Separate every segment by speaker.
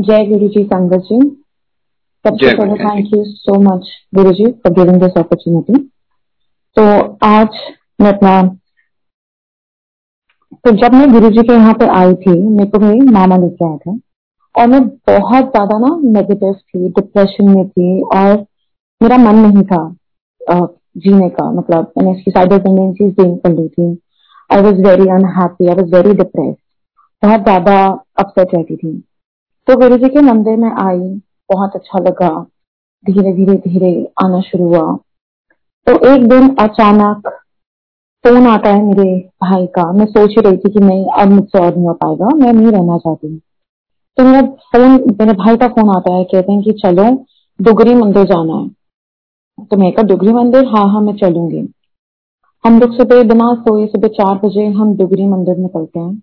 Speaker 1: जय गुरु जी संगत जी सबसे पहले thank you so much Guru ji for giving this opportunity तो आज मैं अपना तो जब मैं गुरु जी के यहाँ पे आई थी मेरे को मेरी मामा लेके आया था और मैं बहुत ज़्यादा ना नेगेटिव थी डिप्रेशन में थी और मेरा मन नहीं था जीने का। मतलब मैंने इसकी साइड टेंडेंसीज गेन कर ली थी। I was very unhappy I was very depress बहुत ज़्यादा अपसेट रहती थी। तो गुरु जी के मंदिर में आई, बहुत अच्छा लगा। धीरे धीरे धीरे आना शुरू हुआ। तो एक दिन अचानक फ़ोन आता है मेरे भाई का। मैं सोच रही थी कि नहीं अब मुझसे और नहीं हो पाएगा, मैं नहीं रहना चाहती। तो मेरा फ़ोन मेरे भाई का फ़ोन आता है, कहते हैं कि चलो डुगरी मंदिर जाना है। तो मैं कहा, डुगरी मंदिर? हाँ हाँ मैं चलूँगी। हम लोग सुबह, दिमाग सोए सुबह चार बजे हम डुगरी मंदिर निकलते हैं।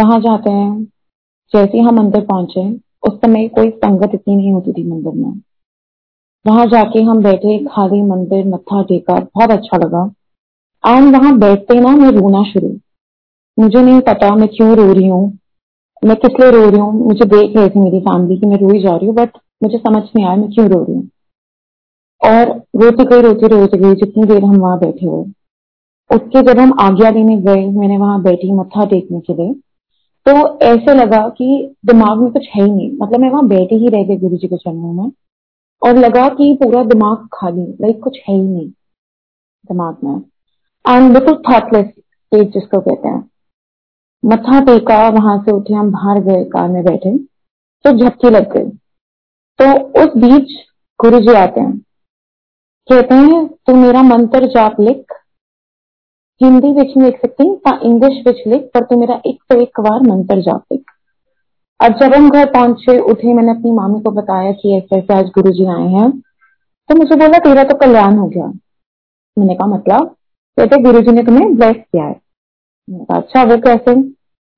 Speaker 1: वहाँ जाते हैं। जैसे हम मंदिर पहुँचे, उस समय कोई संगत इतनी नहीं होती थी मंदिर में। वहाँ जाके हम बैठे, खाली मंदिर मत्था टेका, बहुत अच्छा लगा। एंड वहाँ बैठते ना, मैं रोना शुरू। मुझे नहीं पता मैं क्यों रो रही हूँ, मैं किस लिए रो रही हूँ। मुझे देख रही थी मेरी फैमिली की मैं रो ही जा रही हूँ बट मुझे समझ नहीं आया मैं क्यों रो रही हूँ। और रोती गई, रोती रोती गई, जितनी देर हम वहाँ बैठे हुए। उसके जब हम आज्ञा लेने गए, मैंने वहाँ बैठी मत्था टेकने के लिए तो ऐसे लगा कि दिमाग में कुछ है ही नहीं। मतलब मैं वहाँ बैठे ही रह गई गुरु जी के चरणों में और लगा कि पूरा दिमाग खाली लाइक कुछ है ही नहीं दिमाग में। एंड बिल्कुल थॉटलेस स्टेज जिसको कहते हैं। मथा टेका, वहाँ से उठे, हम बाहर गए, कार में बैठे तो झपकी लग गई। तो उस बीच गुरु जी आते हैं। कहते हैं, तू मेरा मंत्र जाप लिख हिंदी विच लिख सकती ता इंग्लिश विच लिख, पर तू मेरा एक तो एक बार मंत्र लिख और जब हम घर पहुँचे, उठे, मैंने अपनी मामी को बताया कि ऐसे ऐसे आज गुरु जी आए हैं तो मुझे बोला, तेरा तो कल्याण हो गया। मैंने कहा मतलब? कहते गुरु जी ने तुम्हें ब्लेस किया है। कहा अच्छा वो कैसे?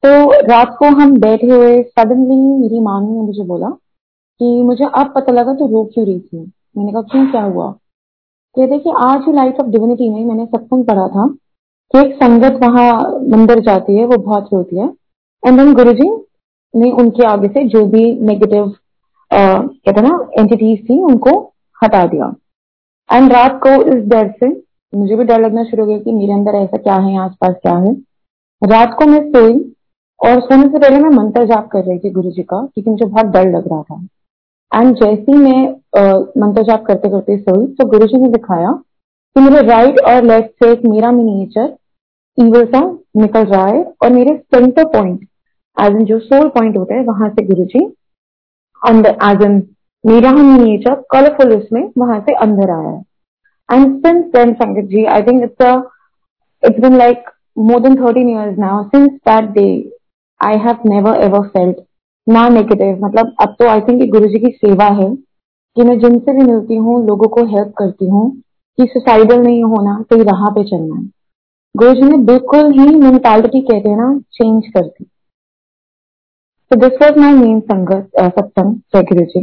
Speaker 1: तो रात को हम बैठे हुए सडनली मेरी मामी ने मुझे बोला कि मुझे अब पता लगा तो रो क्यों रही थी। मैंने कहा, क्यों, क्या हुआ? कहते कि आज ही लाइफ ऑफ़ डिविनिटी में मैंने सत्संग पढ़ा था। कि एक संगत वहाँ मंदिर जाती है, वो बहुत रोती है। एंड देन गुरु जी ने उनके आगे से जो भी नेगेटिव कहते ना एंटिटीज थी, उनको हटा दिया। एंड रात को इस डर से मुझे भी डर लगना शुरू हो गया कि मेरे अंदर ऐसा क्या है, आसपास क्या है। रात को मैं सोई और सोने से पहले मैं मंत्र जाप कर रही थी गुरु जी का, क्योंकि मुझे बहुत डर लग रहा था। एंड जैसे ही मैं मंत्र जाप करते करते सोई तो गुरु जी ने दिखाया कि मेरे राइट और लेफ़्ट से एक मेरा मिनिएचर ईवल सा निकल रहा है और मेरे सेंटर पॉइंट एज इन जो सोल पॉइंट होता है, वहाँ से गुरु जी अंदर एज इन मेरा मिनिएचर कलरफुल उसमें वहाँ से अंदर आया है। And since then Sangat ji I think it's it's been like more than 13 years now. Since that day, i have never, ever felt ना नेगेटिव मतलब अब तो आई थिंक गुरु जी की सेवा है कि मैं जिनसे भी मिलती हूँ, लोगों को हेल्प करती हूँ कि सुसाइडल नहीं होना सही राह पे चलना है। गुरु जी ने बिल्कुल ही मेंटालिटी कहते हैं ना चेंज कर दी। तो दिस वॉज़ माई मेन संगत सत्संग जय गुरु जी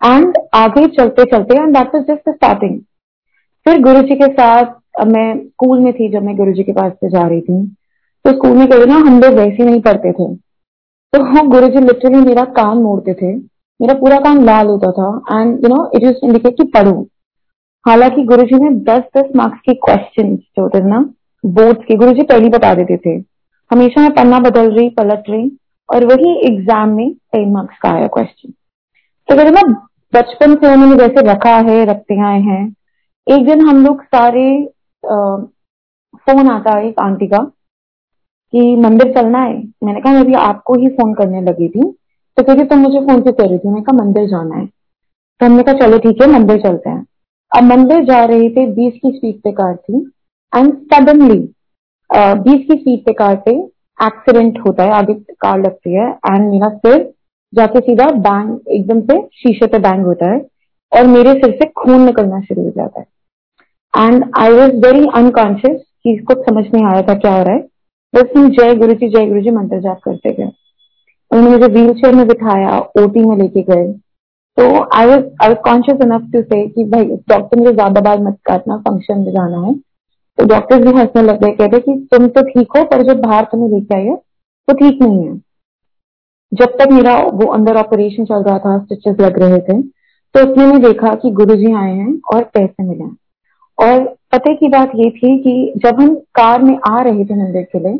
Speaker 1: एंड आगे चलते चलते and that was just starting फिर गुरु जी के साथ मैं स्कूल में थी जब मैं गुरु जी के पास से जा रही थी। तो स्कूल में कहते ना हम लोग वैसे नहीं पढ़ते थे। तो गुरु जी लिटरली मेरा कान मोड़ते थे। मेरा पूरा कान लाल होता था। And you know it is indicate कि पढ़ो। हालाँकि गुरु जी ने दस दस मार्क्स के क्वेश्चन जो होते ना बोर्ड्स के गुरु जी पहले बता देते थे। हमेशा मैं पन्ना बदल रही, पलट रही और वही एग्ज़ाम में टेन मार्क्स का आया क्वेश्चन तो कहते ना बचपन से उन्होंने जैसे रखा है रखते आए हैं। एक दिन हम लोग सारे फ़ोन आता है एक आंटी का कि मंदिर चलना है। मैंने कहा, मैं भी आपको ही फ़ोन करने लगी थी। तो कहती, तुम मुझे फ़ोन से कह रही थी? मैंने कहा, मंदिर जाना है। तो हमने कहा, चलो ठीक है, मंदिर चलते हैं। अब मंदिर जा रहे थे, बीस की स्पीड पे कार थी। एंड सडनली बीस की स्पीड पे कार पे एक्सीडेंट होता है आगे कार लगती है एंड मेरा सिर जाके सीधा बैंग एकदम से शीशे पे बैंग होता है, और मेरे सिर से खून निकलना शुरू हो जाता है। And I was very unconscious कि कुछ समझ नहीं आया था क्या हो रहा है। बस हम जय गुरु जी, जय गुरु जी मंत्र जाप करते गए। उन्होंने मुझे व्हील चेयर में बिठाया ओटी में लेके गए। तो I was I was conscious enough to से कि भाई डॉक्टर मुझे ज़्यादा बार मत काटना फ़ंक्शन में जाना है। तो डॉक्टर्स भी हंसने लग गए, कहते कि तुम तो ठीक हो, पर जो बाहर तुम्हें लेके आई है, वो ठीक नहीं है। जब तक मेरा वो अंदर ऑपरेशन चल रहा था स्टिचेस लग रहे थे तो उसने मैं देखा कि गुरुजी आए हैं और पैसे मिले और पते की बात ये थी कि जब हम कार में आ रहे थे मंदिर के लिए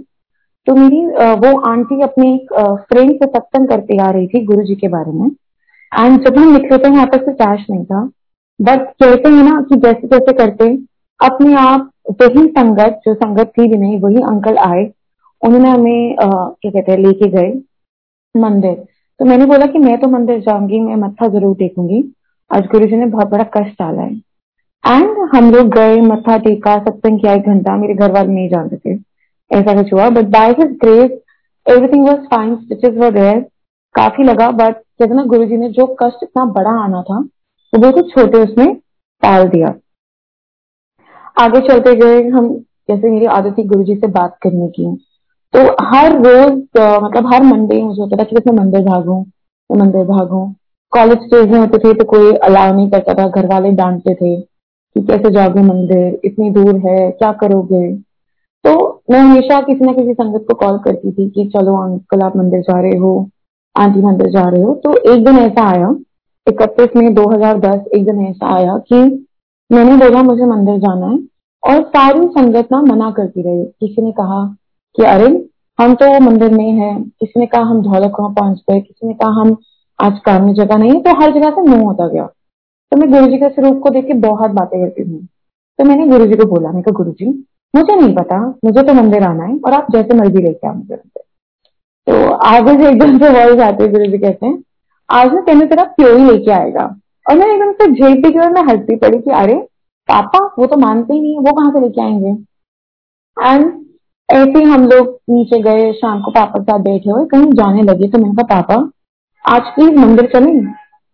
Speaker 1: तो मेरी वो आंटी अपने एक फ्रेंड से सत्संग करते आ रही थी गुरु जी के बारे में। एंड जब हम निकले थे यहाँ पर से कैश नहीं था। बट कहते हैं ना कि जैसे जैसे करते अपने आप, वही संगत, जो संगत थी भी नहीं वही अंकल आए, उन्होंने हमें क्या कहते हैं, लेके गए मंदिर। तो मैंने बोला कि मैं तो मंदिर जाऊँगी, मैं मत्था ज़रूर टेकूँगी। आज गुरु जी ने बहुत बड़ा कष्ट डाला है। एंड हम लोग गए, मत्था टेका सत्संग किया एक घंटा, मेरे घर वाले नहीं जानते थे। ऐसा कुछ हुआ but by his grace everything was fine stitches were there काफ़ी लगा बट कहते ना गुरु जी ने जो कष्ट इतना बड़ा आना था, वो बिल्कुल छोटे उसमें टाल दिया। आगे चलते गए, हम जैसे मेरी आदत थी गुरु से बात करने की। तो हर रोज मतलब हर मंडे मुझे होता था कि मैं मंदिर भागू, मैं मंदिर भागू। कॉलेज स्टेज में होते थे तो कोई अलाउ नहीं करता था घर वाले डांटते थे कि कैसे जाओगे मंदिर, इतनी दूर है, क्या करोगे? तो मैं हमेशा किसी ना किसी संगत को कॉल करती थी कि चलो अंकल आप मंदिर जा रहे हो आंटी मंदिर जा रहे हो। तो एक दिन ऐसा आया, इकतीस में 2010 एक दिन ऐसा आया कि मैंने बोला, मुझे मंदिर जाना है। और सारी संगत ना मना करती रही। किसी ने कहा कि, अरे, हम तो मंदिर में है। किसी ने कहा, हम वहाँ पहुँच गए। किसी ने कहा, हम आज काम में जगह नहीं तो हर जगह से नो होता गया। तो मैं गुरु जी के स्वरूप को देख के बहुत बातें करती हूँ। तो मैंने गुरु जी को बोला, मैं गुरु जी मुझे नहीं पता। मुझे तो मंदिर आना है और आप जैसे मर्ज़ी लेके आओ मुझे मंदिर। तो आगे से एकदम से वॉइस आते गुरु जी कहते हैं, आज ना तेने तेरा प्यो ही लेके आएगा। और मैं एकदम से झेल झेलती गई और मैं हंसती पड़ी कि अरे, पापा, वो तो मानते ही नहीं है, वो कहाँ से लेके आएँगे? एंड ऐसे ही हम लोग नीचे गए, शाम को पापा के साथ बैठे हुए, कहीं जाने लगे तो मैंने कहा, पापा, आज प्लीज़ मंदिर चले।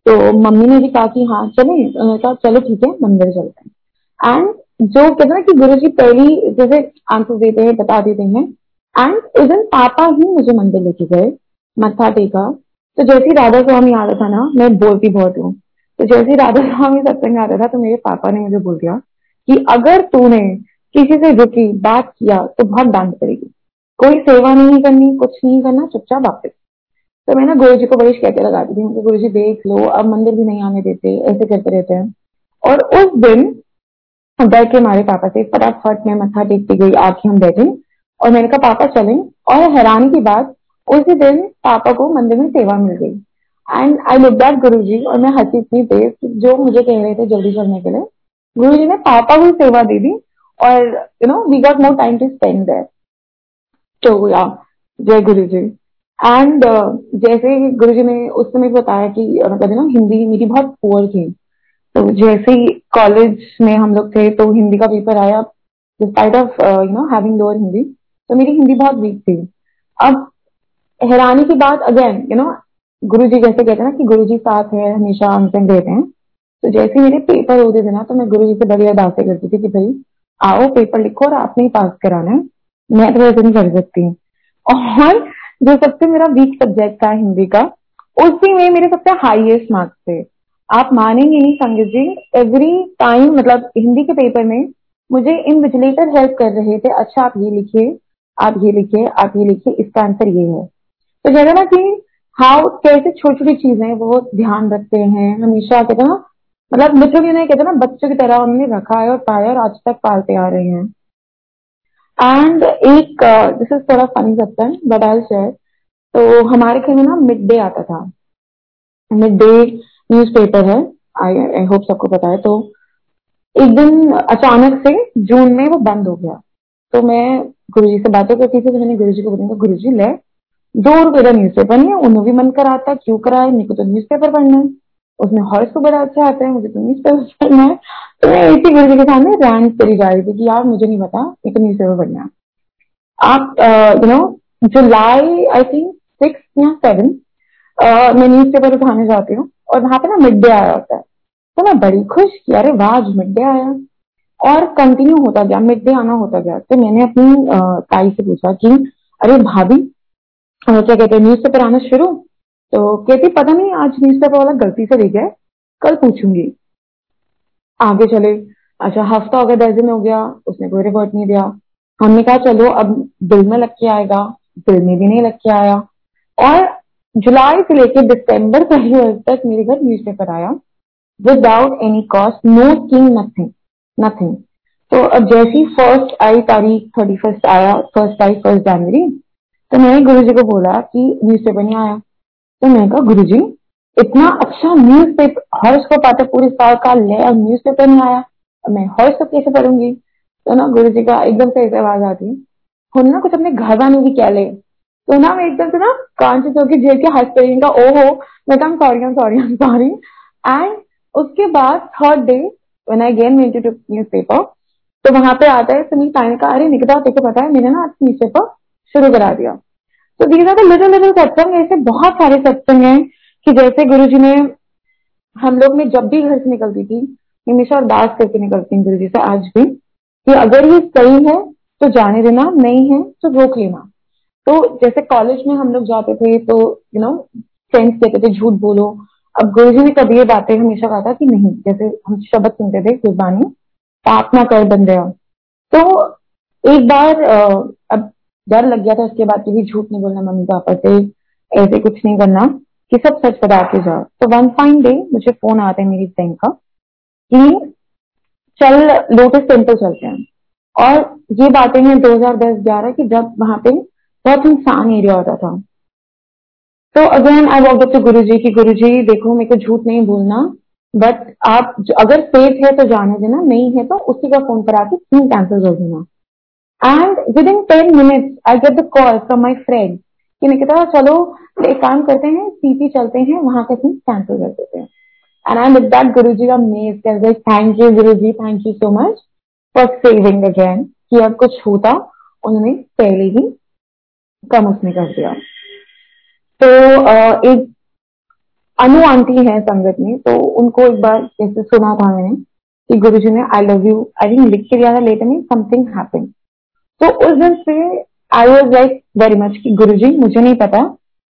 Speaker 1: तो मम्मी ने भी कहा कि हाँ चले। उन्होंने कहा, चलो, ठीक है, मंदिर चलते हैं। एंड जो कहते हैं कि गुरु जी पहली, जैसे आंसर देते हैं, बता देते हैं। एंड उस दिन पापा ही मुझे मंदिर लेके गए, मत्था टेका। तो जैसे राधा स्वामी आ रहा था ना, मैं बोलती बहुत हूँ। तो जैसे राधा स्वामी सत्संग आ रहा था तो मेरे पापा ने मुझे बोल दिया कि अगर तूने किसी से रुकी बात किया तो बहुत डांट पड़ेगी कोई सेवा नहीं करनी, कुछ नहीं करना, चुपचाप वापस। तो मैं ना गुरु जी को बड़ी शिकायतें लगाती थी। गुरु जी देख लो, अब मंदिर भी नहीं आने देते, ऐसे करते रहते हैं। और उस दिन डर के हमारे पापा से फटाफट मैं मत्था टेकती गई, आके हम बैठे। और मैंने कहा, पापा चलें। और हैरानी की बात, उसी दिन पापा को मंदिर में सेवा मिल गई। एंड आई लुक दैट गुरु जी और मैं हँसी इतनी तेज जो मुझे कह रहे थे जल्दी करने के लिए गुरु जी ने पापा को सेवा दे दी और you know we got more time to spend there तो या जय गुरु जी एंड uh, जैसे गुरु जी ने उस समय बताया कि मतलब ना हिंदी मेरी बहुत पुअर थी। तो जैसे ही कॉलेज में हम लोग थे तो हिंदी का पेपर आया despite of you know having lower Hindi तो मेरी हिंदी बहुत वीक थी। अब हैरानी की बात अगेन यू नो गुरु जी जैसे कहते हैं ना कि गुरु जी साथ है, हमेशा अंतिम देते हैं। तो जैसे मेरे पेपर होते थे ना तो मैं गुरु जी से बड़ी अरदासें करती थी कि भाई, आओ पेपर लिखो और आपने ही पास कराना है। मैं तो वैसे नहीं कर सकती। और जो सबसे मेरा वीक सब्जेक्ट था हिंदी का, उसी में मेरे सबसे हाईएस्ट मार्क्स थे। आप मानेंगे नहीं संगीत जी एवरी टाइम मतलब हिंदी के पेपर में मुझे इनविजिलेटर हेल्प कर रहे थे अच्छा आप ये लिखिए, आप ये लिखिए, आप ये लिखिए, इसका आंसर ये है। तो कहते ना कि हाउ कैसे छोटी छोटी चीज़ें वो ध्यान रखते हैं। हमेशा कहते ना मतलब लिटरली उन्हें कहते ना, बच्चों की तरह उन्होंने रखा है और पाया और आज तक पालते आ रहे हैं। एंड एक दिस इज़ थोड़ा फनी सत्सन बट शेयर तो हमारे घर में ना मिड डे आता था। मिड डे न्यूज़पेपर है। आई आई होप सबको पता है। तो एक दिन अचानक से जून में वो बंद हो गया। तो मैं गुरु जी से बातें करती थी तो मैंने गुरु जी को बोला गुरु जी ले। दो रुपए का न्यूज़ पेपर नहीं है, उन्हें भी मन कराता क्यों कराए? मेरे को तो न्यूज़ पेपर पढ़ना है। उसमें हॉर्स को बड़ा अच्छा आता है, मुझे तो न्यूज़ पेपर पढ़ना है। तो मैं इसी गुरु के सामने रैंक करी जा रही थी कि यार, मुझे नहीं पता, मेरे को न्यूज़ पेपर पढ़ना आप you know July I think six या सेवन मैं न्यूज़ पेपर उठाने जाती हूँ और वहाँ पे ना मिड डे आया होता है। तो मैं बड़ी खुश कि अरे वाह मिड डे आया। और कंटिन्यू होता गया मिड डे आना होता गया। तो मैंने अपनी ताई से पूछा कि, अरे भाभी क्या कहते हैं न्यूज़ पेपर आना शुरू? तो कहती पता नहीं, आज न्यूज़ पेपर वाला गलती से ले गया कल पूछूँगी। आगे चले। अच्छा हफ़्ता हो गया दस दिन हो गया, उसने कोई रिपोर्ट नहीं दिया। हमने कहा, चलो, अब बिल में लग के आएगा। बिल में भी नहीं लग के आया। और जुलाई से लेकर दिसंबर पहली वर्ष तक मेरे घर न्यूज़ पेपर आया। Without any cost no scheme nothing nothing तो अब जैसी फ़र्स्ट आई, तारीख थर्टी फ़र्स्ट आया फ़र्स्ट आई फ़र्स्ट जनवरी तो मैंने गुरु जी को बोला कि न्यूज़ पेपर नहीं आया। तो मैंने कहा गुरु जी इतना अच्छा न्यूज़ पेपर हर्ष को पाते पूरे साल का ले और न्यूज़ पेपर नहीं आया। मैं हर्ष को कैसे पढ़ूँगी? तो ना गुरु जी का एकदम से ऐसे आवाज़ आती। है ना कुछ अपने घर वालों की क्या ले। तो ना मैं एकदम से ना कान से होकर झेल के हंस पड़ी का ओ हो मैं कहा सॉरी सॉरी सॉरी एंड उसके बाद third day when I again went to newspaper तो वहाँ पे आता है सुनील ताई ने कहा अरे, निकिता, तेरे पता है, मैंने ना न्यूज़ पेपर शुरू करा दिया। तो दीज आर लिटिल लिटिल सत्संग ऐसे बहुत सारे सत्संग हैं कि जैसे गुरु जी ने हम लोग में जब भी घर से निकलती थी, हमेशा अरदास करके निकलती गुरु जी से, आज भी कि अगर ये सही है तो जाने देना, नहीं है तो रोक लेना। तो जैसे कॉलेज में हम लोग जाते थे तो यू नो फ्रेंड्स कहते थे, झूठ बोलो। अब गुरु जी ने कभी ये बातें हमेशा कहा था कि नहीं, जैसे हम शब्द सुनते थे, कुर्बानी, पाप ना कर बन गया तो एक बार अब डर लग गया था इसके बाद कभी झूठ नहीं बोलना, मम्मी पापा से ऐसे कुछ नहीं करना, कि सब सच बता के जाओ। तो वन फाइन डे मुझे फ़ोन आता है मेरी फ्रेंड का कि चल लोटस टेंपल चलते हैं। और ये बातें हैं 2010-11 की, जब वहाँ पे बहुत इंसान एरिया होता था। तो अगेन आई वॉक टू गुरु जी की गुरु जी देखो, मेरे को झूठ नहीं बोलना बट आप अगर सेफ़ है तो जाने देना, नहीं है तो उसी का फ़ोन पर आके क्यों कैंसिल कर देना। And within ten minutes I get the call from my friend कि निकिता, चलो, एक काम करते हैं सीपी चलते हैं, वहाँ का सीन कैंसिल कर देते हैं। एंड आई विद दैट गुरु जी का thank you Guru ji thank you so much for saving again कि अब कुछ होता, उन्होंने पहले ही कम उसने कर दिया। तो एक अनु आंटी है संगत में तो उनको एक बार जैसे सुना था मैंने कि गुरु जी ने I love you I think लिख के दिया था लेटर में समथिंग हैपन तो उस दिन से I was like very much कि गुरु जी मुझे नहीं पता,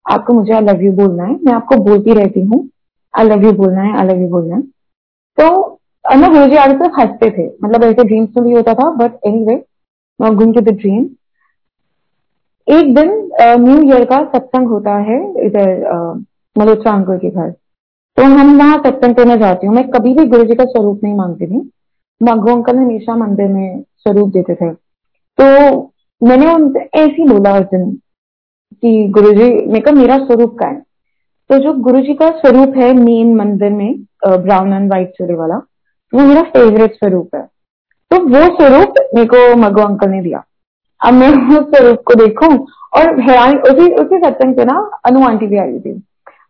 Speaker 1: आपको मुझे आई लव यू बोलना है। मैं आपको बोलती रहती हूँ। आई लव यू बोलना है आई लव यू बोलना है। तो ना गुरु जी आगे सिर्फ़ हँसते थे। मतलब ऐसे ड्रीम्स में भी होता था but anyway going to the dream एक दिन न्यू ईयर का सत्संग होता है इधर मलोत्रा अंकुर के घर। तो हम वहाँ सत्संग करने जाती हूँ। मैं कभी भी गुरु जी का स्वरूप नहीं मांगती थी। मगो अंकल हमेशा मंदिर में स्वरूप देते थे। तो मैंने उनसे ऐसे ही बोला उस दिन कि गुरु जी मेरे का मेरा स्वरूप का है। तो जो गुरु जी का स्वरूप है मेन मंदिर में ब्राउन एंड व्हाइट चूड़े वाला, वो मेरा फेवरेट स्वरूप है। तो वो स्वरूप मेरे को मगो अंकल ने दिया। अब मैं उस स्वरूप को देखूँ और हैरान, उसी उसी सत्संग से ना अनु आंटी भी आई थी।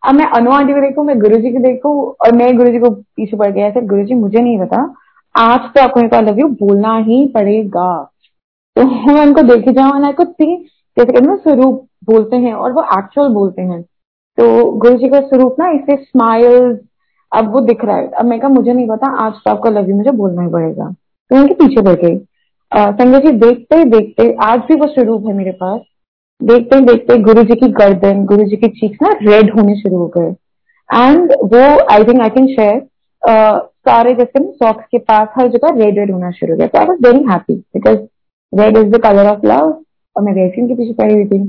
Speaker 1: अब मैं अनु आंटी को देखू, मैं गुरु जी को देखू और मैं गुरु जी को पीछे पड़ गया गुरु जी मुझे नहीं पता, आज तो आपको मेरे लव यू बोलना ही पड़ेगा। तो मैं उनको देखे जाऊँ आई कुछ सी जैसे कहते ना, स्वरूप बोलते हैं और वो एक्चुअल बोलते हैं। तो गुरु जी का स्वरूप ना, इसे स्माइल अब वो दिख रहा है। अब मैं कहा, मुझे नहीं पता, आज तो आपका लव यू मुझे बोलना ही पड़ेगा। तो उनके पीछे बैठ गई। संजय जी, देखते ही देखते, आज भी वो स्वरूप है मेरे पास। देखते ही देखते गुरु जी की गर्दन, गुरु जी की चीक्स ना रेड होने शुरू हो गए। एंड वो I think I can share सारे जैसे सॉक्स के पास हर जगह रेड रेड होना शुरू हो गया। तो I was very happy because red is the colour of love और मैं वैसे उनके पीछे पड़ी हुई थी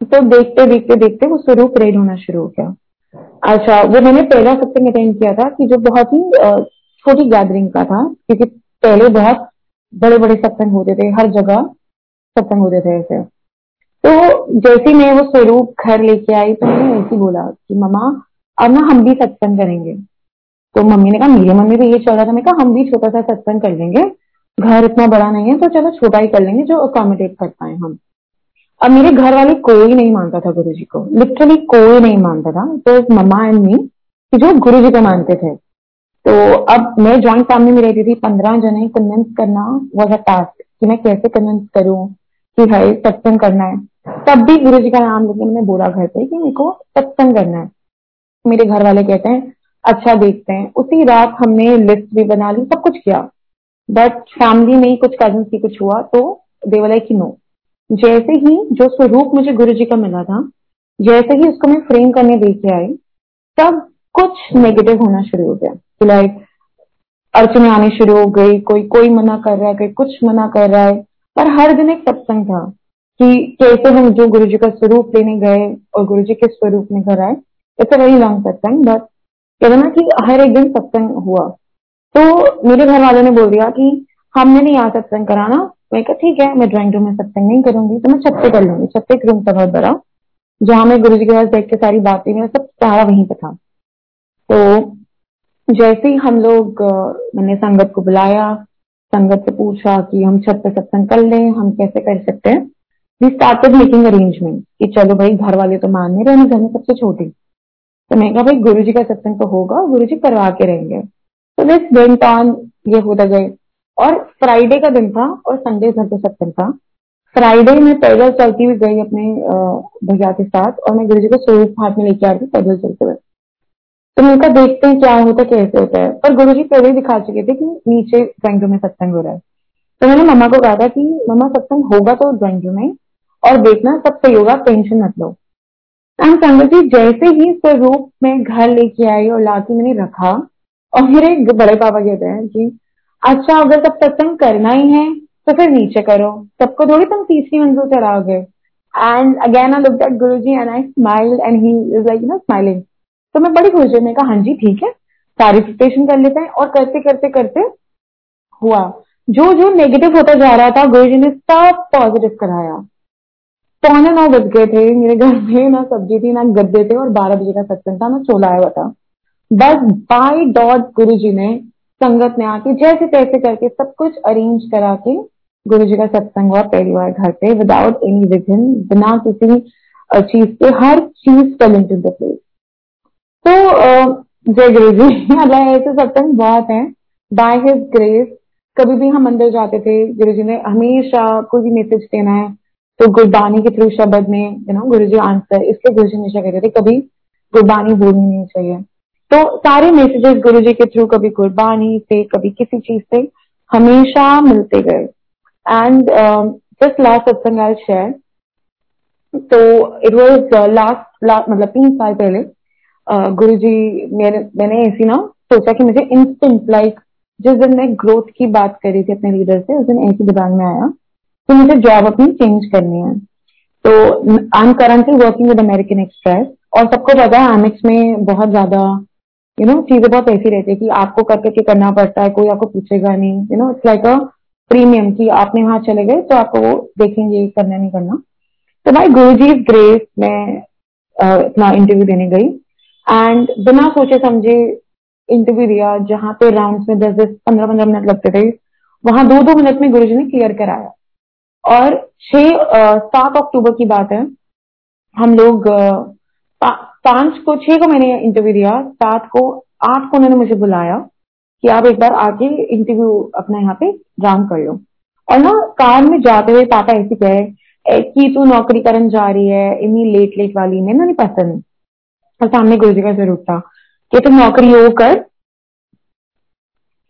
Speaker 1: तो देखते देखते देखते वो स्वरूप रेड होना शुरू हो गया। अच्छा वो मैंने पहला सत्संग अटेंड किया था कि जो बहुत ही छोटी गैदरिंग का था, क्योंकि पहले बहुत बड़े बड़े सत्संग होते थे, हर जगह सत्संग होते थे ऐसे। तो जैसे मैं वो स्वरूप घर लेके आई तो मैंने ऐसे बोला कि, मम्मा, अब ना हम भी सत्संग करेंगे। तो मम्मी ने कहा, मेरे मन में भी ये चल रहा था। मैं कहा, हम भी छोटा सा सत्संग कर लेंगे। घर इतना बड़ा नहीं है तो चलो छोटा ही कर लेंगे जो अकोमोडेट कर पाए हम। अब मेरे घर वाले कोई नहीं मानता था गुरु जी को। लिटरली कोई नहीं मानता था। तो मम्मा एंड मी कि जो गुरु जी को मानते थे। तो अब मैं ज्वाइंट फैमिली में रहती थी, पंद्रह जने कन्विंस करना वॉज़ अ टास्क कि मैं कैसे कन्विंस करूँ कि भाई सत्संग करना है। तब भी गुरु जी का नाम लेके मैंने बोला घर पे कि मेरे को सत्संग करना है। मेरे घर वाले कहते हैं अच्छा देखते हैं। उसी रात हमने लिस्ट भी बना ली, सब कुछ किया। बट फैमिली में ही कुछ कज़न की कुछ हुआ तो देवलाई की नो जैसे ही जो स्वरूप मुझे गुरु जी का मिला था, जैसे ही उसको मैं फ्रेम करने देखे आई, तब कुछ नेगेटिव होना शुरू हो गया। लाइक अड़चने आनी शुरू हो गई, कोई कोई मना कर रहा है, कोई कुछ मना कर रहा है। पर हर दिन एक सत्संग था कि कैसे हम जो गुरु जी का स्वरूप लेने गए और गुरु जी के स्वरूप में घर आए। It's a very long satsang but कहते ना कि हर एक दिन सत्संग हुआ। तो मेरे घर वालों ने बोल दिया कि हमने नहीं यहाँ सत्संग कराना। मैं कहा, ठीक है, मैं ड्राइंग रूम में सत्संग नहीं करूँगी तो मैं छत पे कर लूँगी। छत पे एक रूम था बहुत बड़ा, जहाँ मैं गुरु जी के पास देख के सारी बातें मैं सब सारा वहीं पे था। तो जैसे ही हम लोग मैंने संगत को बुलाया, संगत से पूछा कि हम छत पे सत्संग कर लें, हम कैसे कर सकते हैं वी स्टार्टेड मेकिंग अरेंजमेंट कि चलो भाई, घर वाले तो मान नहीं रहे घर में सबसे छोटी। तो मैं कहा, भाई गुरु जी का सत्संग तो होगा गुरु जी करवा के रहेंगे। तो दिस वेंट ऑन ये होता गए और फ्राइडे का दिन था और संडे घर पे सत्संग था। फ्राइडे में पैदल चलती हुई गई अपने भैया के साथ और मैं गुरु जी को स्वरूप हाथ में लेके आ रही पैदल चलते हुए। तो मैं कहा देखते हैं क्या होता है कैसे होता है। पर गुरु जी पहले ही दिखा चुके थे कि नीचे ड्राइंग में सत्संग हो रहा है। तो मैंने मम्मा को कहा था कि, मम्मा सत्संग होगा तो ड्राइंग में और देखना, सब सही होगा टेंशन मत लो। एंड संगत जी जैसे ही स्वरूप में घर लेके आई और लाके मैंने रखा और मेरे बड़े पापा कहते हैं कि अच्छा अगर सब सत्संग करना ही है तो फिर नीचे करो। सबको थोड़ी तुम तीसरी मंजिल चढ़ाओगे. And again I look at Guru ji and I smile and he is like you know smiling तो मैं बड़ी खुश हुई मैं कहा हाँ जी, ठीक है। सारी प्रिपरेशन कर लेते हैं। और करते करते करते हुआ जो जो नेगेटिव होता जा रहा था गुरु जी ने सब पॉजिटिव कराया। पौने नौ बज गए थे, मेरे घर में ना सब्ज़ी थी, ना गद्दे थे और बारह बजे का सत्संग था, ना चोला आया हुआ था। बस बाई डॉट गुरु जी ने संगत में आके जैसे तैसे करके सब कुछ अरेंज करा के गुरु जी का सत्संग हुआ पहली बार घर पे विदाउट एनी विघन बिना किसी चीज़ के, हर चीज़ फल इन टू द प्लेस तो जय गुरु जी अल्लाह ऐसे सत्संग बहुत है। बाय हिज ग्रेस कभी भी हम अंदर जाते थे गुरु जी ने हमेशा कोई भी मैसेज देना है तो गुरबानी के थ्रू शब्द में you no Guru ji answer इसलिए गुरु जी हमेशा कहते थे, कभी गुरबानी बोलनी नहीं चाहिए। तो सारे मैसेजेस गुरु जी के थ्रू कभी गुरबानी से कभी किसी चीज़ से हमेशा मिलते गए। And just last satsang I share तो इट वॉज़ लास्ट मतलब तीन साल पहले uh, गुरु जी मेरे मैंने ऐसी ना सोचा कि मुझे इंस्टेंट लाइक जिस दिन मैं ग्रोथ की बात करी थी अपने लीडर से उस दिन ऐसी दिमाग में आया तो मुझे जॉब अपनी चेंज करनी है। तो I am currently working with American Express और सबको पता है एमिक्स में बहुत ज़्यादा यू नो चीज़ें बहुत ऐसी रहती है कि आपको कर करके करना पड़ता है, कोई आपको पूछेगा नहीं you know it's like a premium कि आपने वहाँ चले गए तो आपको वो देखेंगे करना नहीं करना। तो भाई गुरु जी ग्रेस में इतना इंटरव्यू देने गई एंड बिना सोचे समझे इंटरव्यू दिया, जहाँ पे राउंड में दस दस, पंद्रह पंद्रह मिनट लगते थे, वहाँ दो दो मिनट में गुरु जी ने क्लियर कराया। और छह सात अक्टूबर की बात है, हम लोग पाँच को, छह को मैंने इंटरव्यू दिया, सात को, आठ को उन्होंने मुझे बुलाया कि आप एक बार आके इंटरव्यू अपना यहाँ पे ड्राम कर लो। और ना, कार में जाते हुए पापा ऐसे कहे कि तू नौकरी करन जा रही है इन्हीं लेट लेट वाली, में ना नहीं पसंद और सामने गुरु जी का ज़रूर था कि तुम नौकरी हो कर,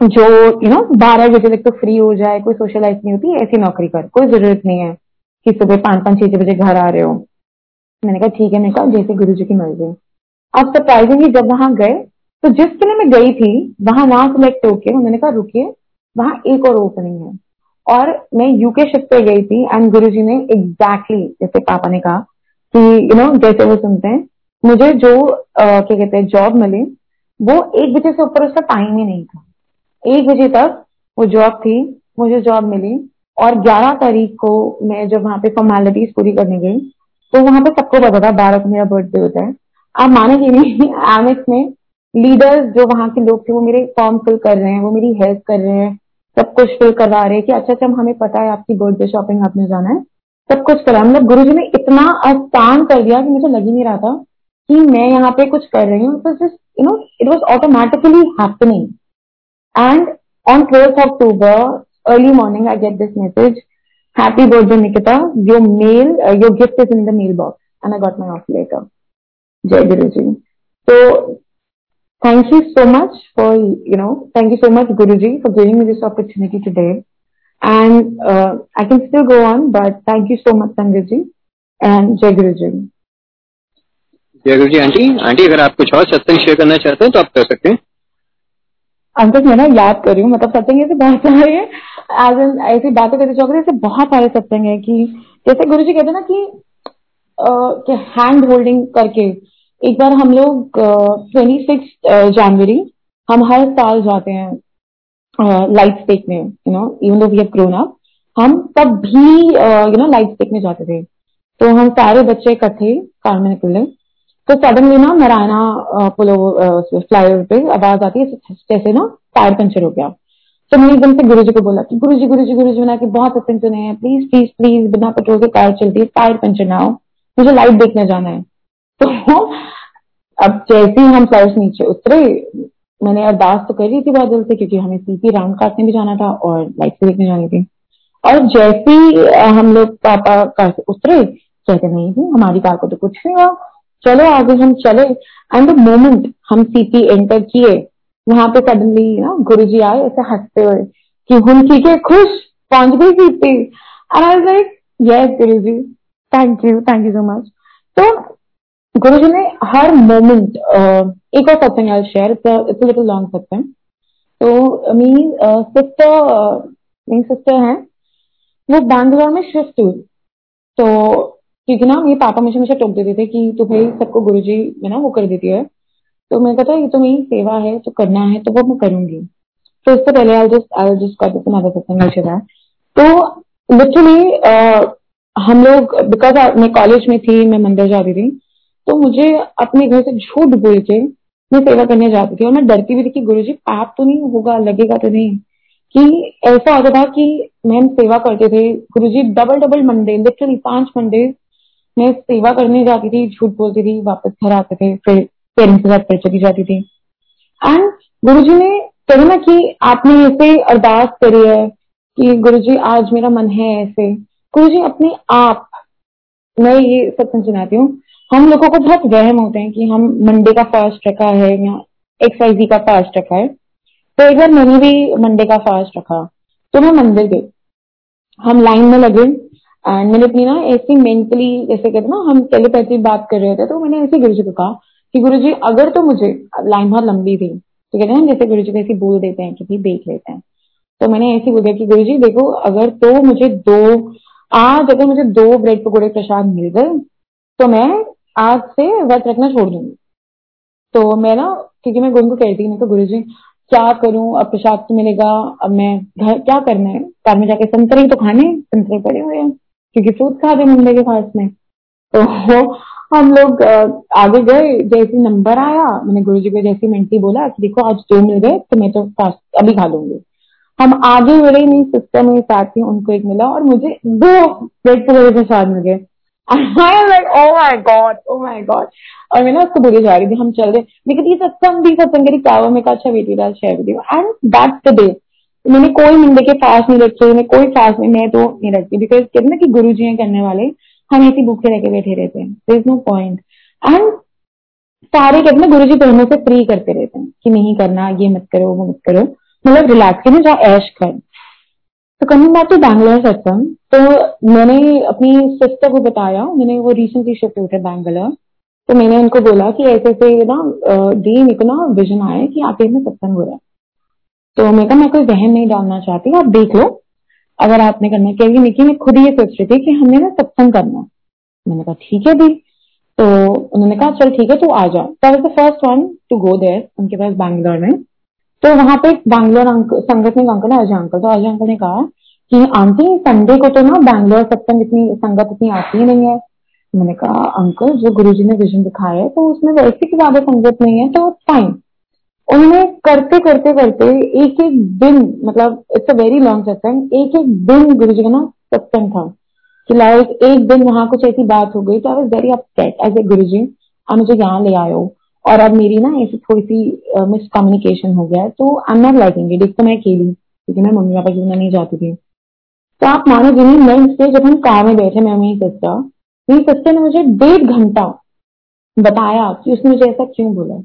Speaker 1: जो यू नो बारह बजे तक तो फ्री हो जाए, कोई सोशलाइज नहीं होती, ऐसी नौकरी कर, कोई ज़रूरत नहीं है कि सुबह पाँच पाँच छह बजे घर आ रहे हो। मैंने कहा ठीक है मैंने कहा जैसे गुरु जी की मर्ज़ी। अब सरप्राइजिंगली जब वहाँ गए तो जिस दिन मैं गई थी वहाँ वहाँ सिलेक्ट होके उन्होंने कहा रुकिए वहाँ एक और ओपनिंग है। और मैं यूके शिफ्ट पे गई थी एंड गुरु जी ने एग्जैक्टली exactly, जैसे पापा ने कहा कि यू नो जैसे वो सुनते हैं मुझे जो क्या कहते हैं जॉब मिली वो एक बजे से ऊपर उसका टाइम ही नहीं था। एक बजे तक वो जॉब थी मुझे जॉब मिली और 11 तारीख को मैं जब वहाँ पे फॉर्मेलिटीज पूरी करने गई तो वहाँ पे सबको पता था को मेरा बर्थडे होता है। आप मानेंगे नहीं एमिक्स में लीडर्स जो वहाँ के लोग थे वो मेरे फॉर्म फिल कर रहे हैं वो मेरी हेल्प कर रहे हैं। सब कुछ फिल करवा रहे हैं कि अच्छा अच्छा हमें पता है आपकी बर्थडे शॉपिंग आपने जाना है। सब कुछ करा। मतलब गुरु जी ने इतना आसान कर दिया कि मुझे लग ही नहीं रहा था कि मैं यहाँ पे कुछ कर रही हूँ। You know it was automatically happening And on 12th October, early morning, I get this message. Happy birthday, Nikita. Your mail, uh, your gift is in the mailbox. And I got my offer letter. Jai Guruji. So, thank you so much for, you know, thank you so much, Guruji, for giving me this opportunity today. And uh, I can still go on, but thank you so much, Sanjay and Jai Guruji.
Speaker 2: जय गुरु जी aunty aunty अगर आप कुछ और सत्संग share करना चाहते हैं तो आप कर सकते हैं
Speaker 1: अंकल मैं ना याद कर रही हूँ मतलब सत्संग ऐसे बहुत सारे हैं। एज एन ऐसी बातें करते चौक ऐसे बहुत सारे सत्संग है कि, जैसे गुरु जी कहते ना कि हैंड होल्डिंग करके, एक बार हम लोग ट्वेंटी सिक्स जनवरी हम हर साल जाते हैं लाइट स्टेक में you know even though we have grown up हम तब भी यू नो लाइट स्टेक में जाते थे। तो हम सारे बच्चे इकट्ठे कार में निकले तो सडनली ना नारायणा पुलो फ्लाईओवर पे आवाज़ आती है, जैसे ना टायर पंचर हो गया। तो मैंने एकदम से गुरु जी को बोला कि गुरु जी गुरु जी गुरु जी बहुत सत्संग सुने हैं प्लीज़ प्लीज़ प्लीज़ बिना पेट्रोल के कार चलती है टायर पंचर ना हो मुझे लाइट देखने जाना है। तो अब जैसे ही हम फ़्लाइट नीचे उतरे, मैंने अरदास तो कर रही थी बहुत दिल से, क्योंकि हमें सीपी राउंड काटने भी जाना था और लाइट से देखने जानी थी। और जैसे ही हम लोग पापा कार से उतरे, कहते, नहीं थी हमारी कार को तो कुछ नहीं हुआ। चलो, आगे हम चले। एंड द मोमेंट हम सीपी एंटर किए, वहाँ पे सडनली ना गुरु जी आए, ऐसे हँसते हुए कि हम ठीक है, खुश, पहुँच गई CP and I like yes Guru ji thank you thank you so much तो गुरु जी ने हर मोमेंट एक और सत्संग I share it's little long satsang तो मी सिस्टर मेरी सिस्टर है, वो बैंगलोर में शिफ्ट हुई तो क्योंकि ना मेरे पापा मुझे हमेशा टोक देते थे कि तू भाई सबको गुरु जी में ना, वो कर देती है। तो मैं कहता, ये तो मेरी सेवा है तो करना है तो वो मैं करूँगी। तो इससे पहले आई जस्ट आई जस्ट कर देते ना सत्संग तो लिटरली हम लोग बिकॉज़ मैं कॉलेज में थी, मैं मंदिर जाती थी तो मुझे अपने घर से झूठ बोल के मैं सेवा करने जाती थी और मैं डरती भी थी कि गुरु जी पाप तो नहीं होगा, लगेगा तो नहीं। कि ऐसा होता था कि मैं सेवा करते थे Guru ji double double Monday literally पाँच मंडे मैं सेवा करने जाती थी, झूठ बोलती थी, वापस घर आते थे, फिर पेरेंट्स के साथ फिर चली जाती थी। एंड गुरु जी ने कहा ना कि आपने ऐसे अरदास करी है कि गुरु जी आज मेरा मन है ऐसे। गुरु जी अपने आप, मैं ये सत्संग सुनाती हूँ। हम लोगों को बहुत वहम होते हैं कि हम मंडे का फास्ट रखा है या एक्सआईजी का फास्ट रखा है। तो एक बार मैंने भी मंडे का फास्ट रखा तो मैं मंदिर गई। हम लाइन में लगे। एंड मैंने अपनी ना ऐसी मेंटली जैसे कहते ना, हम टेलीपैथी बात कर रहे थे तो मैंने ऐसे गुरु जी को कहा कि गुरु जी अगर तो मुझे लाइन बहुत लंबी थी तो कहते हैं जैसे गुरु जी ऐसे बोल देते हैं कि देख लेते हैं। तो मैंने ऐसे बोल कि गुरु जी देखो, अगर तो मुझे दो, आज अगर मुझे दो ब्रेड पकौड़े प्रसाद मिल गए तो मैं आज से व्रत रखना छोड़ दूँगी। तो मैं ना, क्योंकि मैं गुरु को कहती हूँ तो गुरु जी क्या करूँ? अब प्रसाद तो मिलेगा, अब मैं घर, क्या करना है? घर में जाके संतरे तो खाने, संतरे पड़े हुए हैं। क्योंकि फ्रूट खा रहे मुंबई के पास में। तो हम लोग आगे गए, जैसे नंबर आया, मैंने गुरु जी को जैसे मेंटी बोला, कि देखो आज दो मिल गए तो मैं तो फास्ट अभी खा लूँगी। हम आगे बढ़े नहीं सिस्टर मेरे साथ ही उनको एक मिला, और मुझे दो ब्रेड पकौड़े साथ मिल। गए और उसको बोली जा रही थी, हम चल रहे। लेकिन ये भी, सत्संग क्या हुआ मैं कहा अच्छा बेटी share with you and that's the day मैंने कोई मंडे के फास्ट नहीं रखे मैं कोई फास्ट नहीं, मैं तो नहीं रखती। बिकॉज़ कहते ना कि गुरु जी करने वाले, हम ऐसी भूखे रह के बैठे रहते हैं। इज़ नो पॉइंट एंड सारे कहते ना गुरु जी दोनों से फ्री करते रहते हैं कि नहीं करना, ये मत करो, वो मत करो। मतलब रिलैक्स करना जहाँ ऐश कर तो कमिंग बैक टू बैंगलोर सत्संग तो मैंने अपनी सिस्टर को बताया, मैंने वो रिसेंटली शिफ्ट हुए थे बैंगलोर तो मैंने उनको बोला कि ऐसे ऐसे ना दी मेरे को ना विजन आया कि आपके में सत्संग हो रहा है। तो मैं कहा, मैं कोई बहन नहीं डालना चाहती, आप देख लो। अगर आपने करना क्योंकि निकी मैं खुद ये सोच रही थी कि हमने ना सत्संग करना। मैंने कहा, ठीक है दी तो उन्होंने कहा, चल ठीक है, तू आ जा। तो the first one to go there उनके पास बैंगलोर में। तो वहाँ पे बैंगलोर संगठनिक अंकल है अजय अंकल। तो अजय अंकल ने कहा कि, आंटी, संडे को तो ना बैंगलोर सत्संग इतनी, संगत इतनी आती ही नहीं है। मैंने कहा, अंकल, जो गुरुजी ने विजन दिखाया है तो उसमें वैसे की ज़्यादा संगत नहीं है तो फाइन उन्होंने करते करते करते एक एक दिन मतलब इट्स अ वेरी लॉन्ग सत्संग एक एक दिन गुरु जी का ना सत्संग था कि लाइक एक दिन वहाँ कुछ ऐसी बात हो गई तो I was very upset as a Guru ji आप मुझे यहाँ ले आयो। और अब मेरी ना ऐसी थोड़ी सी मिसकम्युनिकेशन हो गया तो I am not liking it तो मैं अकेली, क्योंकि मैं मम्मी पापा की नहीं जाती थी। तो आप मानो जी नेक्स्ट डे जब हम कार में बैठे, मैं मेरी सिस्टर मेरी सिस्टर ने मुझे डेढ़ घंटा बताया कि उसने मुझे ऐसा क्यों बोला।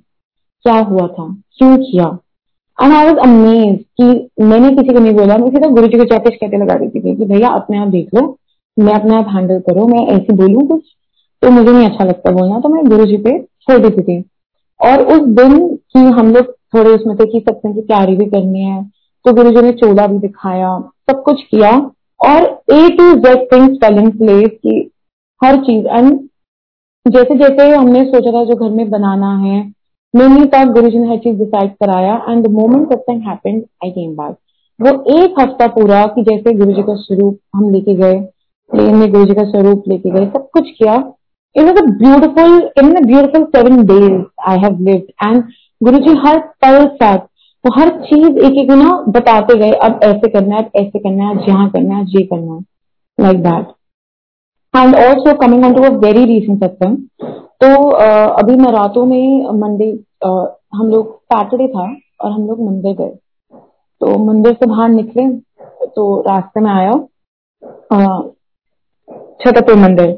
Speaker 1: क्या हुआ था? क्यों किया? एंड आई वॉज़ अमेज कि मैंने किसी को नहीं बोला। मैं सीधा गुरु जी को चौकश कहते लगा देती थी कि भैया, अपने आप देख लो। मैं अपने आप हैंडल करो। मैं ऐसे बोलूँ कुछ तो मुझे नहीं अच्छा लगता बोलना। तो मैं गुरु जी पे छोड़ देती थी। और उस दिन की हम लोग थोड़े उसमें थे कि सत्संग की तैयारी भी करनी है तो गुरु जी ने चोला भी दिखाया, सब कुछ किया। और A to Z things fell in place की हर चीज़। एंड जैसे जैसे हमने सोचा था जो घर में बनाना है मैंने तक गुरु जी ने हर चीज़ डिसाइड कराया and the moment satsang happened I came back वो एक हफ़्ता पूरा कि जैसे गुरु जी का स्वरूप हम लेके गए, प्लेन में गुरु जी का स्वरूप लेके गए, सब कुछ किया। It was a beautiful in beautiful seven days I have lived and Guru ji हर पल साथ, वो हर चीज़ एक एक ना बताते गए, अब ऐसे करना है ऐसे करना है यहाँ करना है, ये करना है like that and also coming on to a very recent satsang तो अभी मैं रातों में मंडे हम लोग सैटरडे था और हम लोग मंदिर गए। तो मंदिर से बाहर निकले तो रास्ते में आया छतरपुर मंदिर।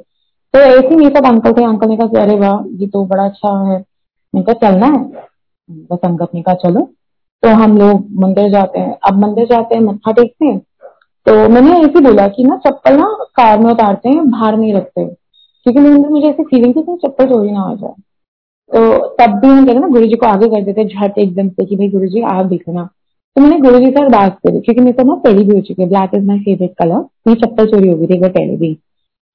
Speaker 1: तो ऐसे ही सब अंकल थे, अंकल ने कहा अरे वाह, ये तो बड़ा अच्छा है। मैंने कहा, चलना है? बस संगत ने कहा, चलो। तो हम लोग मंदिर जाते हैं। अब मंदिर जाते हैं, मत्था टेकते हैं। तो मैंने ऐसे बोला कि ना, चप्पल ना कार में उतारते हैं, बाहर नहीं रखते। क्योंकि मेरे अंदर मुझे ऐसी फीलिंग थी चप्पल चोरी ना हो जाए तो तब भी हम कहते ना गुरु जी को आगे कर देते झट एकदम से कि भाई गुरु जी आप देखना। तो मैंने गुरु जी से अरदास करी, क्योंकि मेरे को ना पहली भी हो चुकी है। Black is my favourite colour ये चप्पल चोरी हो गई थी पहले भी।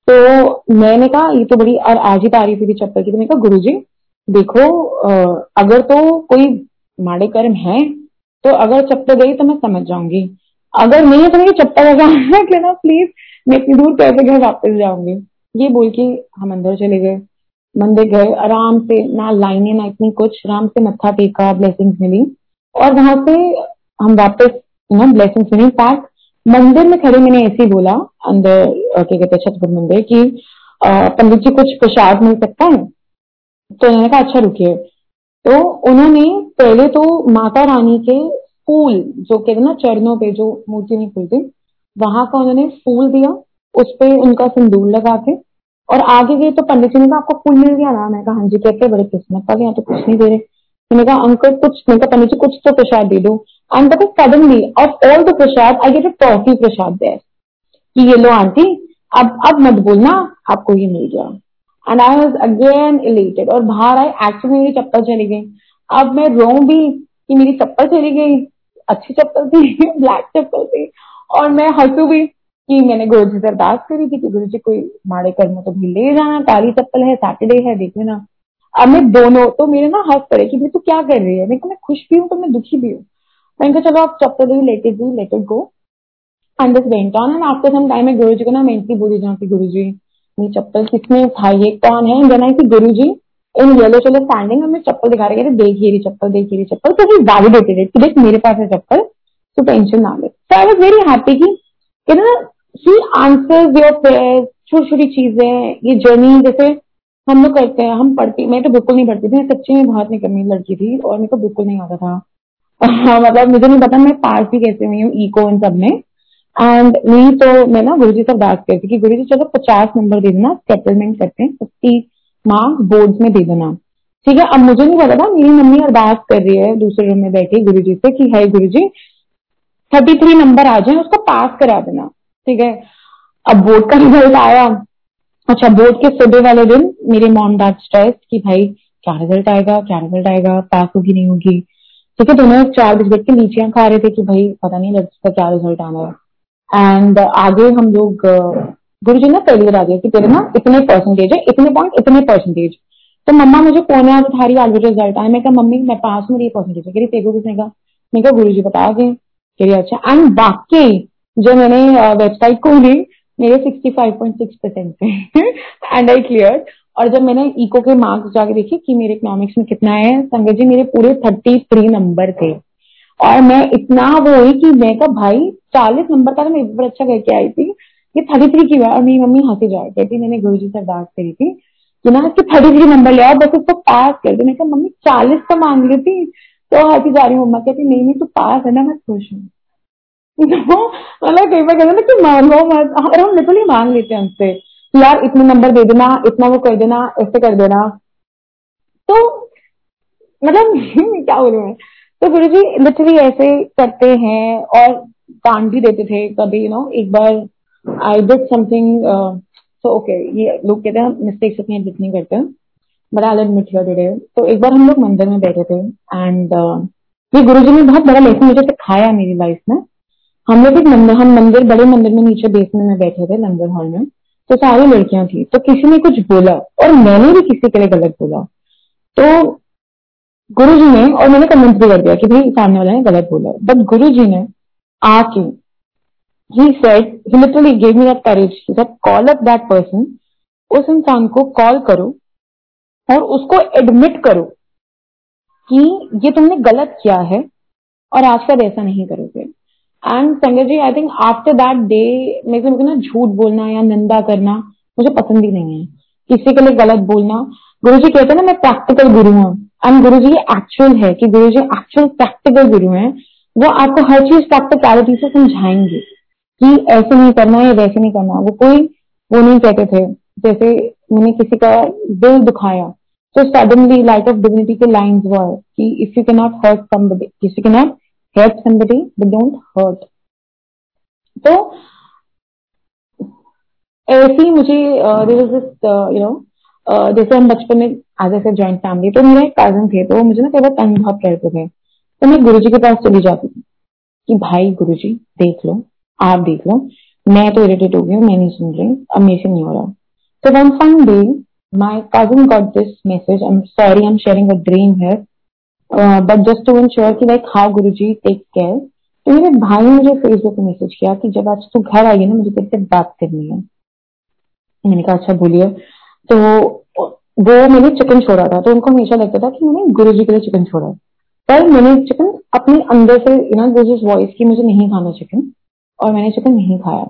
Speaker 1: तो मैंने कहा, ये तो बड़ी, और आज ही तारीफ़ हुई चप्पल की। तो मैंने कहा गुरु जी देखो अगर तो कोई माड़े कर्म है तो अगर चप्पल गई तो मैं समझ जाऊँगी। अगर नहीं है तो मेरी चप्पल लगाना लेना प्लीज़ मैं इतनी दूर कैसे घर वापस जाऊँगी। ये बोल के हम अंदर चले गए। मंदिर गए, आराम से, ना लाइने, ना इतनी कुछ, आराम से मत्था टेका ब्लेसिंग्स मिली। और वहाँ से हम वापस, नो ब्लेसिंग सुनी फैक्ट मंदिर में खड़े मैंने ऐसे ही बोला, अंदर क्या कहते हैं, छतपुर मंदिर, की पंडित जी कुछ प्रसाद मिल सकता है? तो उन्होंने कहा अच्छा रुकिए। तो उन्होंने पहले तो माता रानी के फूल, जो कहते ना, चरणों पे जो मूर्ति नहीं खुलती, वहाँ का उन्होंने फूल दिया। उस पर उनका सिंदूर लगा के। और आगे गए तो पंडित जी ने कहा, आपको फूल मिल गया ना? मैं कहा हाँ जी कहते बड़े किस्मत का यहाँ तो कुछ नहीं दे रहे। मैंने कहा, अंकल, कुछ मैंने कहा, पंडित जी, कुछ तो प्रसाद दे दो। And but suddenly of all the prasad I get a toffee prasad there कि ये लो आंटी, अब अब मत बोलना, आपको ये मिल गया। And I was again elated और बाहर आए एक्चुअली मेरी चप्पल चली गई। अब मैं रो भी कि मेरी चप्पल चली गई, अच्छी चप्पल थी ब्लैक चप्पल थी, और मैं हंसू भी। कि मैंने गुरु जी से अरदास करी थी कि गुरु जी कोई माड़े कर्म तो भी ले जाना, काली चप्पल है सैटरडे है, देख लेना। अब मैं दोनों तो मेरे ना हंस पड़े कि भाई तू क्या कर रही है? मैं मैं खुश भी हूँ तो मैं दुखी भी हूँ। मैंने कहा, चलो आप चप्पल ही लेटे जी let it go. And this went on and after some time मैं गुरु जी को ना मेंटली बोली जाऊँ कि गुरु जी मेरी चप्पल किसने उठाई है? कौन है? Then I Guru ji in yellow चलो स्टैंडिंग हमें चप्पल दिखा रहे थे, देख ये चप्पल, देख ये चप्पल। तो ही वैलिडेटेड इट देख मेरे पास है चप्पल तो टेंशन ना ले। So I was very happy की ना ही आंसर्स योर प्रेयर्स छोटी छोटी चीज़ें, ये जर्नी जैसे हम लोग करते हैं, हम पढ़ती, मैं तो बिल्कुल नहीं पढ़ती थी सच्ची में बहुत निकम्मी लड़की थी और मेरे को बिल्कुल नहीं आता था। मतलब मुझे नहीं पता मैं पास भी कैसे हुई हूँ इको इन सब में। एंड नहीं तो मैं ना गुरु जी से बात करती कि गुरु जी चलो पचास नंबर दे देना सेटलमेंट करते हैं फिफ्टी मार्क्स बोर्ड में दे देना। ठीक है, अब मुझे नहीं पता था, मेरी मम्मी अरदास कर रही है दूसरे रूम में बैठी गुरु जी से कि है Guru ji thirty three number आ जाए, उसको पास करा देना, ठीक है? अब बोर्ड का रिज़ल्ट आया। अच्छा बोर्ड के सुबह वाले दिन मेरे मॉम डैड स्ट्रेस कि भाई, क्या रिज़ल्ट आएगा, क्या रिज़ल्ट आएगा पास होगी, नहीं होगी? ठीक है, दोनों चार बजे के नीचे खा रहे थे कि भाई, पता नहीं का क्या रिज़ल्ट आना है। एंड आगे हम लोग गुरु जी ने पहली बता दिया कि तेरे ना इतने परसेंटेज है, इतने पॉइंट इतने परसेंटेज तो मम्मा मुझे फ़ोन आया थारी आज रिज़ल्ट आया। मैं कहा, मम्मी, मैं पास में ये परसेंटेज है। कह तेगो किसने कहा? मैं कहा गुरु जी बता गए। कह अच्छा एंड वाकई जो मैंने वेबसाइट खोली मेरे 65.6 परसेंट थे एंड आई क्लियर और जब मैंने इको के मार्क्स जाके देखे कि मेरे इकोनॉमिक्स में कितना है, संगत जी, मेरे पूरे 33 नंबर थे. और मैं इतना वो हुई कि मैं कहा, भाई 40 नंबर का तो मैं पेपर अच्छा करके आई थी. ये थर्टी थ्री की और मेरी मम्मी हँसी जाए कहती मैंने गुरु जी से अरदास करी थी कि, ना कि थर्टी थ्री नंबर ले आओ, बस उसको पास कर दो. मैं कहा, मम्मी, चालीस तो मांग ली थी. तो हँसी जा रही हूँ। मम्मा कहती, नहीं नहीं, तू पास है ना, मैं खुश हूँ। मतलब कई बार कहते ना कि मांगो मत। और हम लिटरली मांग लेते हैं उनसे यार इतने नंबर दे देना, इतना वो कर देना, ऐसे कर देना। तो मतलब क्या बोलू मैं? तो गुरु जी लिटरली ऐसे करते हैं और कांड भी देते थे। कभी यू नो एक बार I did something so okay ये लोग कहते हैं मिस्टेक्स इतनी एडिट नहीं करते। But I admit here today तो एक बार हम लोग मंदिर में बैठे थे एंड uh, ये गुरु ने बहुत बड़ा लेसन मुझे सिखाया मेरी लाइफ में. हम लोग एक मंदिर हम मंदिर बड़े मंदिर में नीचे बेसमेंट में बैठे थे लंगर हॉल में. तो सारी लड़कियाँ थी. तो किसी ने कुछ बोला और मैंने भी किसी के लिए गलत बोला. तो गुरु जी ने और मैंने कमेंट भी कर दिया कि भाई सामने वाले ने गलत बोला. बट गुरु जी ने आके ही said he literally gave me that courage said call up that person उस इंसान को कॉल करो और उसको एडमिट करो कि ये तुमने गलत किया है और आज का ऐसा नहीं करोगे। And Sanjay ji I think after that day मेरे को ना झूठ बोलना या निंदा करना मुझे पसंद ही नहीं है। किसी के लिए गलत बोलना। गुरु जी कहते हैं ना, मैं प्रैक्टिकल गुरु हूँ। एंड गुरु जी एक्चुअल है कि गुरु जी एक्चुअल प्रैक्टिकल गुरु हैं, वो आपको हर चीज़ प्रैक्टिकलिटी से समझाएँगे कि ऐसे नहीं करना है वैसे नहीं करना। वो कोई वो नहीं कहते थे। जैसे मैंने किसी का दिल दुखाया तो सडनली लाइट ऑफ़ डिविनिटी के लाइंस वो है कि if you can not hurt somebody किसी can not help somebody but don't hurt तो ऐसी मुझे यू नो जैसे हम बचपन में आज ऐसे ज्वाइंट फैमिली तो मेरे कज़न थे तो मुझे ना कई बार तंग बहुत करते थे। तो मैं गुरु के पास चली जाती थी, कि भाई गुरु देख लो, आप देख लो, मैं तो इरिटेट हो गई हूँ, मैं नहीं सुन रही, अब मेरे से नहीं हो रहा। तो one fine day my cousin got this message I am sorry I am sharing a dream है बट जस्ट टू इंश्योर कि like how Guru ji take care तो मेरे भाई ने मुझे फेसबुक पे मैसेज किया कि जब आज तू घर आई ना, मुझे तेरे से बात करनी है। मैंने कहा अच्छा बोलिए। तो वो मैंने चिकन छोड़ा था। तो उनको हमेशा लगता था कि मैंने गुरु जी के लिए चिकन छोड़ा पर मैंने चिकन अपने अंदर से you know this is voice की मुझे नहीं खाना चिकन और मैंने चिकन नहीं खाया।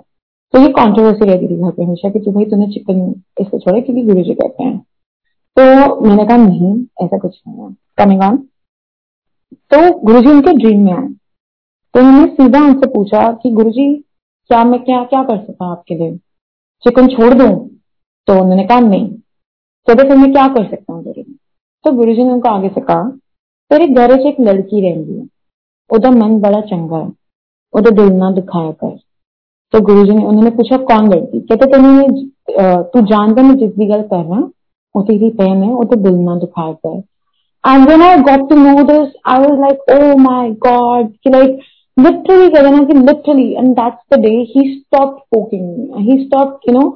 Speaker 1: तो ये कॉन्ट्रोवर्सी रहती थी घर पे हमेशा कि तू भाई तूने चिकन इससे छोड़ा क्योंकि गुरु जी कहते हैं। तो मैंने कहा, नहीं, ऐसा कुछ नहीं है। कमिंग ऑन तो गुरु जी उनके ड्रीम में आए। तो उन्होंने सीधा उनसे पूछा कि गुरु जी क्या मैं क्या क्या कर सकता हूँ आपके लिए? चिकन छोड़ दू? तो उन्होंने कहा, नहीं। कहते फिर मैं क्या कर सकता हूँ तेरे तो गुरु जी ने उनको आगे से कहा, तेरे घर से एक लड़की रहती है ओदा मन बड़ा चंगा है। ओदा दिल ना दिखाया कर। तो गुरु जी ने उन्होंने पूछा कौन लड़की? कहते तेने तू जानता मैं जिस भी गल कर रहा बहन है वो तो दिल ना दिखाया कर। And when I got to know this, I was like, oh my God, like literally, कि literally, and that's the day he stopped poking me. He stopped, you know,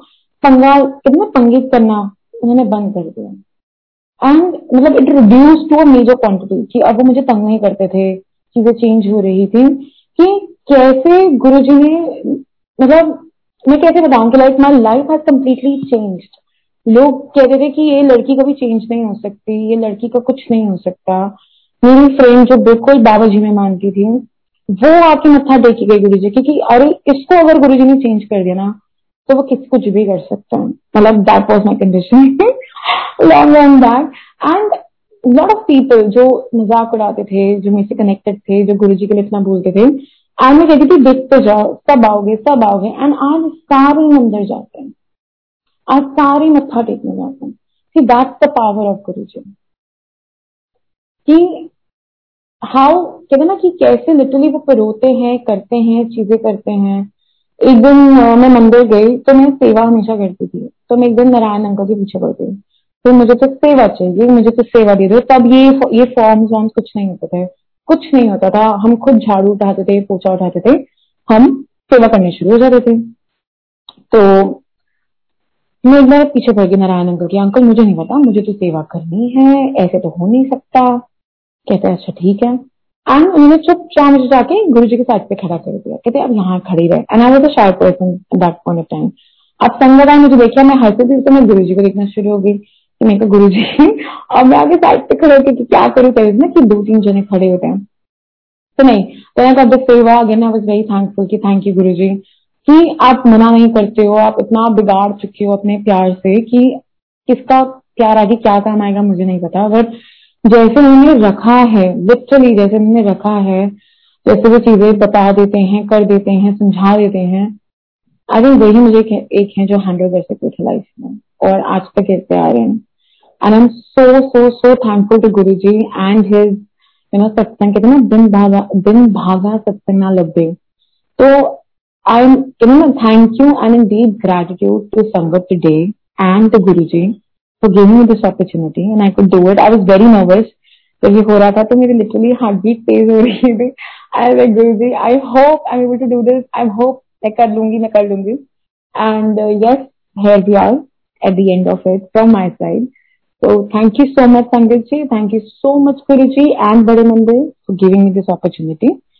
Speaker 1: पंगा कितना पंगित करना उन्होंने बंद कर दिया। एंड मतलब it reduce to a major quantity कि अब वो मुझे तंग नहीं करते थे चीज़ें चेंज हो रही थी कि कैसे गुरु जी ने मतलब मैं कैसे बताऊँ कि like my life has completely changed लोग कहते थे कि ये लड़की कभी चेंज नहीं हो सकती, ये लड़की का कुछ नहीं हो सकता. मेरी फ्रेंड जो बिल्कुल बाबा जी में मानती थी, वो आके मत्था टेकी गई गुरु जी क्योंकि अरे, इसको अगर गुरु जी ने चेंज कर दिया ना तो वो किस, कुछ भी कर सकता है. मतलब that was my condition long run that and lot of people जो मज़ाक उड़ाते थे, जो मेरे से कनेक्टेड थे, जो गुरु जी के लिए इतना बोलते थे एंड मैं कहती थी देखते जाओ, सब आओगे सब आओगे एंड आज सारे मंदिर जाते हैं। आज सारे मत्था टेकने जाते हैं। See that's the power of Guru ji कि हाउ कहते ना कि कैसे लिटरली वो परोते हैं, करते हैं, चीज़ें करते हैं। एक दिन मैं मंदिर गई तो मैं सेवा हमेशा करती थी। तो मैं एक दिन नारायण अंकल के पीछे पड़ गई। तो मुझे तो सेवा चाहिए, मुझे तो सेवा दे दो। तब ये ये फॉर्म्स वॉर्म्स कुछ नहीं होते थे। कुछ नहीं होता था। हम खुद झाड़ू उठाते थे, पोछा उठाते थे। हम सेवा करने शुरू हो जाते थे। तो मैं एक बार पीछे पड़ गई नारायण अंकल की। अंकल, मुझे नहीं पता, मुझे तो सेवा करनी है, ऐसे तो हो नहीं सकता। कहते अच्छा ठीक है। एंड उन्होंने चुपचाप मुझे जाके गुरु जी के साइड पे खड़ा कर दिया। कहते, अब यहाँ खड़ी रहे। And I was a shy person that point of time अब संगत आए, मुझे देखिए मैं हंसती थी तो मैं गुरु जी को देखना शुरू हो गई। कि मैं गुरु जी और मैं आगे साइड पे खड़े होकर क्या करूँ, कह ना कि दो तीन जने खड़े होते हैं। तो नहीं तो मैं कब सेवा again I was very thankful कि थैंक यू गुरु जी कि आप मना नहीं करते हो, आप इतना बिगाड़ चुके हो अपने प्यार से कि किसका प्यार आगे क्या काम आएगा मुझे नहीं पता। बट जैसे उन्होंने रखा है लिटरली जैसे उन्होंने रखा है, जैसे वो चीज़ें बता देते हैं, कर देते हैं, समझा देते हैं आई थिंक वही मुझे एक है जो हंड्रेड थे लाइफ में और आज तक कहते आ रहे हैं। And I'm so, so, so thankful to Guruji and his, you know, satsang. कहते ना दिन भागा दिन भागा So I'm, you know, thank you and indeed gratitude to Sangat today and to Guruji for giving me this opportunity and I could do it. I was very nervous. तो ये हो रहा था तो मेरी लिटरली हार्ट बीट तेज हो रही थी I like Guru ji I hope I able to do this I hope मैं कर लूंगी मैं कर लूंगी and yes here we are at the end of it from my side so thank you so much, Sangatji. Thank you so much, Guruji and Badamandir for giving me this opportunity.